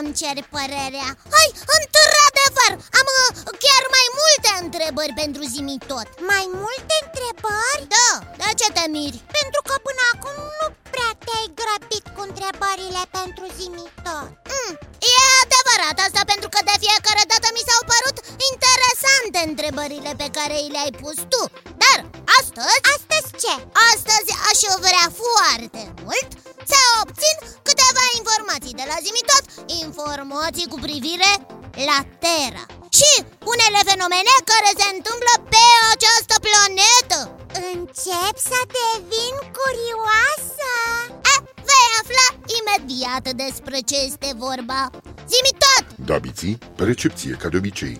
să-mi ceri părerea Hai, într-adevăr, am uh, chiar mai multe întrebări pentru zimi tot Mai multe întrebări? Da, de ce te miri? Pentru că până acum nu prea te-ai grăbit cu întrebările pentru zimi tot mm, E adevărat asta pentru că de fiecare dată mi s-au părut interesante întrebările pe care i le-ai pus tu Dar astăzi... Astăzi ce? Astăzi aș vrea foarte mult Informații cu privire la Terra. Și unele fenomene care se întâmplă pe această planetă. Încep să devin curioasă. A, Vei afla imediat despre ce este vorba. Zimitot! Da, Biții, recepție, ca de obicei.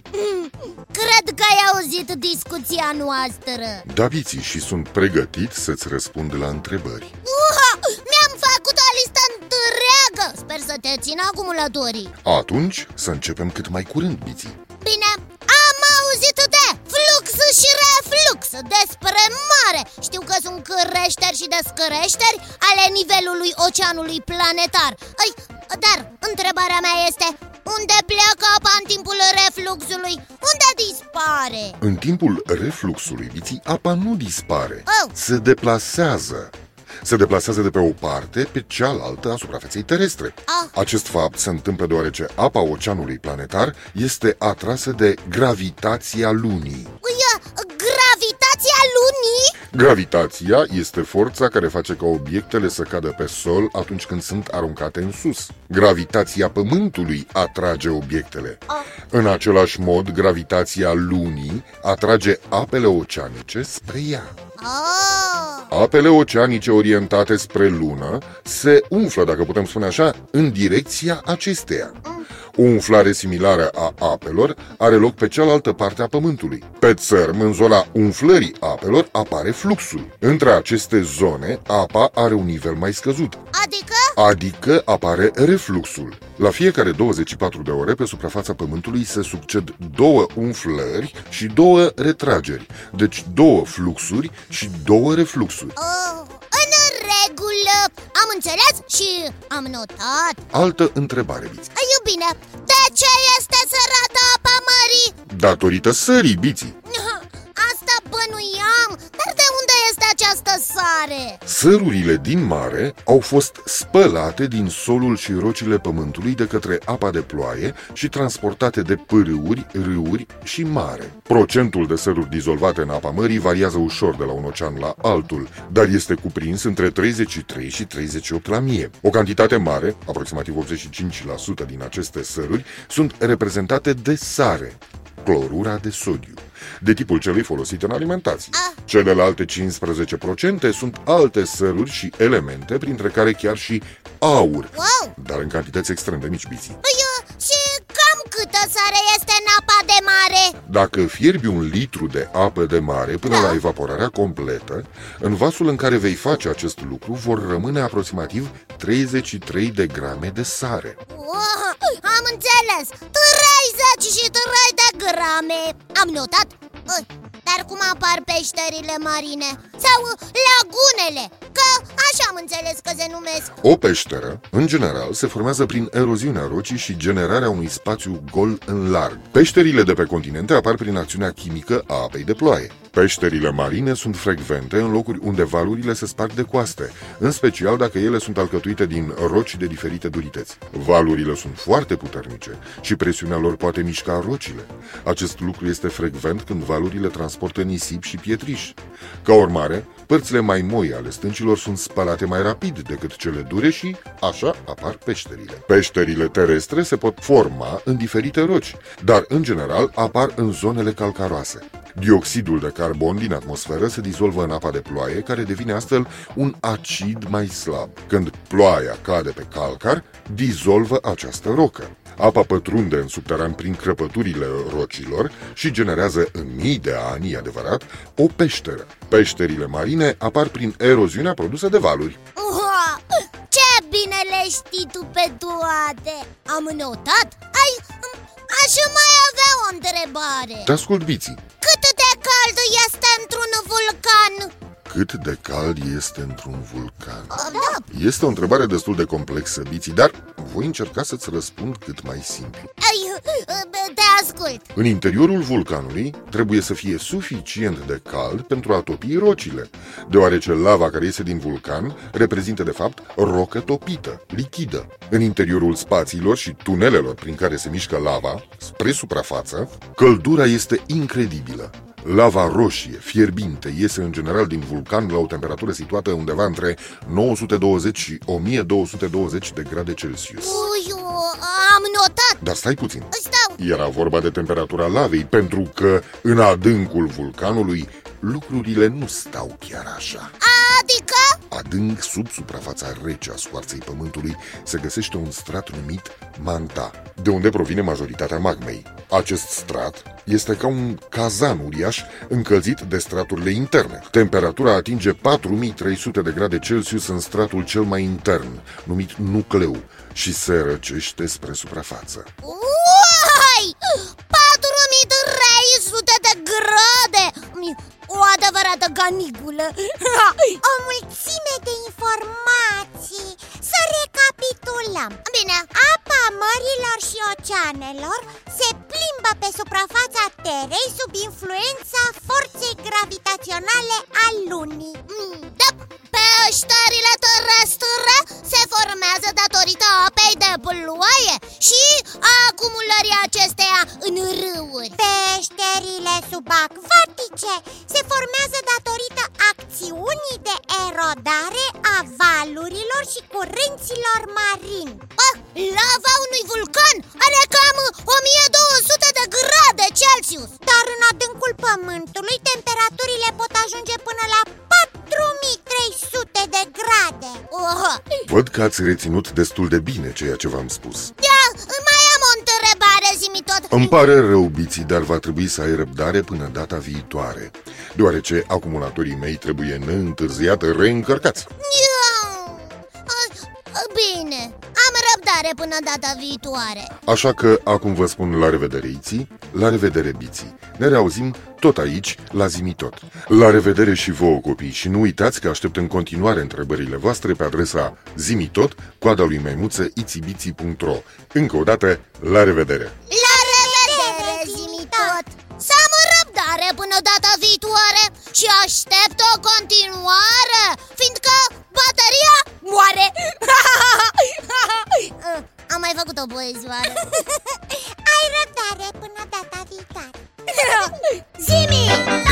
Cred că ai auzit discuția noastră. Da, Biții, și sunt pregătit să-ți răspund la întrebări Sper să te țin acumulatorii Atunci să începem cât mai curând, Biții Bine, am auzit de flux și reflux Despre mare Știu că sunt creșteri și descreșteri Ale nivelului oceanului planetar Ei, Dar întrebarea mea este Unde pleacă apa în timpul refluxului? Unde dispare? În timpul refluxului, Biții, apa nu dispare Oh. Se deplasează se deplasează de pe o parte pe cealaltă a suprafeței terestre. Ah. Acest fapt se întâmplă deoarece apa oceanului planetar este atrasă de gravitația lunii. Ia, gravitația lunii? Gravitația este forța care face ca obiectele să cadă pe sol atunci când sunt aruncate în sus. Gravitația Pământului atrage obiectele. În același mod, gravitația lunii atrage apele oceanice spre ea. Oh. Apele oceanice orientate spre lună se umflă, dacă putem spune așa, în direcția acesteia. O umflare similară a apelor are loc pe cealaltă parte a Pământului. Pe țărm, în zona umflării apelor, apare fluxul. Între aceste zone, apa are un nivel mai scăzut, Adică? adică apare refluxul. La fiecare 24 de ore pe suprafața Pământului se succed două umflări și două retrageri, deci două fluxuri și două refluxuri. Oh, în regulă Am înțeles și am notat Altă întrebare, Biți. Ai bine, de ce este sărată apa mării? Datorită sării, Biții. Sare? Sărurile din mare au fost spălate din solul și rocile pământului de către apa de ploaie și transportate de pârâuri, râuri și mare. Procentul de săruri dizolvate în apa mării variază ușor de la un ocean la altul, dar este cuprins între 33 și 38 la mie. O cantitate mare, aproximativ 85% din aceste săruri, sunt reprezentate de sare, clorura de sodiu, de tipul celui folosit în alimentație. Ah. Celelalte 15% sunt alte săruri și elemente, printre care chiar și aur, Wow! dar în cantități extrem de mici biții. Păi, uh, și cam câtă sare este în apa de mare? Dacă fierbi un litru de apă de mare până Da. la evaporarea completă, în vasul în care vei face acest lucru vor rămâne aproximativ 33 de grame de sare. Oh, am înțeles, 33 de grame Am notat Uh, Dar cum apar peșterile marine? Sau uh, lagunele? Că așa am înțeles că se numesc O peșteră, în general, se formează prin eroziunea rocii și generarea unui spațiu gol în larg. Peșterile de pe continente apar prin acțiunea chimică a apei de ploaie. Peșterile marine sunt frecvente în locuri unde valurile se sparg de coaste, în special dacă ele sunt alcătuite din roci de diferite durități. Valurile sunt foarte puternice și presiunea lor poate mișca rocile. Acest lucru este frecvent când valurile transportă nisip și pietriș. Ca urmare, părțile mai moi ale stâncilor sunt spălate mai rapid decât cele dure și așa apar peșterile. Peșterile terestre se pot forma în diferite roci, dar în general apar în zonele calcaroase. Dioxidul de carbon din atmosferă se dizolvă în apa de ploaie, care devine astfel un acid mai slab. Când ploaia cade pe calcar, dizolvă această rocă. Apa pătrunde în subteran prin crăpăturile rocilor și generează în mii de ani, e adevărat, o peșteră. Peșterile marine apar prin eroziunea produsă de valuri. Uha, ce bine le știi tu pe toate Am notat? Ai, aș mai avea o întrebare Te ascult, Biții. Cât de cald este într-un vulcan? Cât de cald este într-un vulcan? Da, top Este o întrebare destul de complexă, Biții, dar voi încerca să-ți răspund cât mai simplu. Ai, te ascult În interiorul vulcanului trebuie să fie suficient de cald pentru a topi rocile, deoarece lava care iese din vulcan reprezintă de fapt rocă topită, lichidă. În interiorul spațiilor și tunelelor prin care se mișcă lava, spre suprafață, căldura este incredibilă. Lava roșie, fierbinte, iese în general din vulcan la o temperatură situată undeva între 920 și 1220 de grade Celsius. Ui, am notat Dar stai puțin. Stau Era vorba de temperatura lavei, pentru că în adâncul vulcanului lucrurile nu stau chiar așa. Adică? Adânc sub suprafața rece a soarței pământului se găsește un strat numit manta, de unde provine majoritatea magmei. Acest strat este ca un cazan uriaș încălzit de straturile interne. Temperatura atinge 4300 de grade Celsius în stratul cel mai intern, numit nucleu, și se răcește spre suprafață. Uai! Adevărată ganigulă. O mulțime de informații. Să recapitulăm. Bine, Apa mărilor și oceanelor se plimbă pe suprafața Terei sub influența forței gravitaționale a lunii. Mm, da, peșterile terestre se formează datorită apei de ploaie și a acumulării acesteia în râuri. Peșterile subacvatice se formează datorită acțiunii de erodare a valurilor și curenților marini. Ah, Lava unui vulcan are cam 1200 de grade Celsius. Dar în adâncul pământului temperaturile pot ajunge până la 4300 de grade. Oh, Văd că ați reținut destul de bine ceea ce v-am spus. Ia, Îmi pare rău, Biții, dar va trebui să ai răbdare până data viitoare, deoarece acumulatorii mei trebuie neîntârziat reîncărcați. Ia, a, Bine, am răbdare până data viitoare Așa că acum vă spun la revedere, Iții, la revedere, Biții. Ne reauzim tot aici, la Zimitot. La revedere și vouă, copii, și nu uitați că aștept în continuare întrebările voastre pe adresa zimitot, coada lui maimuță, itibiții.ro. Încă o dată, la revedere! La tare până data viitoare și aștept o continuare, fiindcă bateria moare. Am mai făcut o boezioară Ai răbdare până data viitoare. Zimi!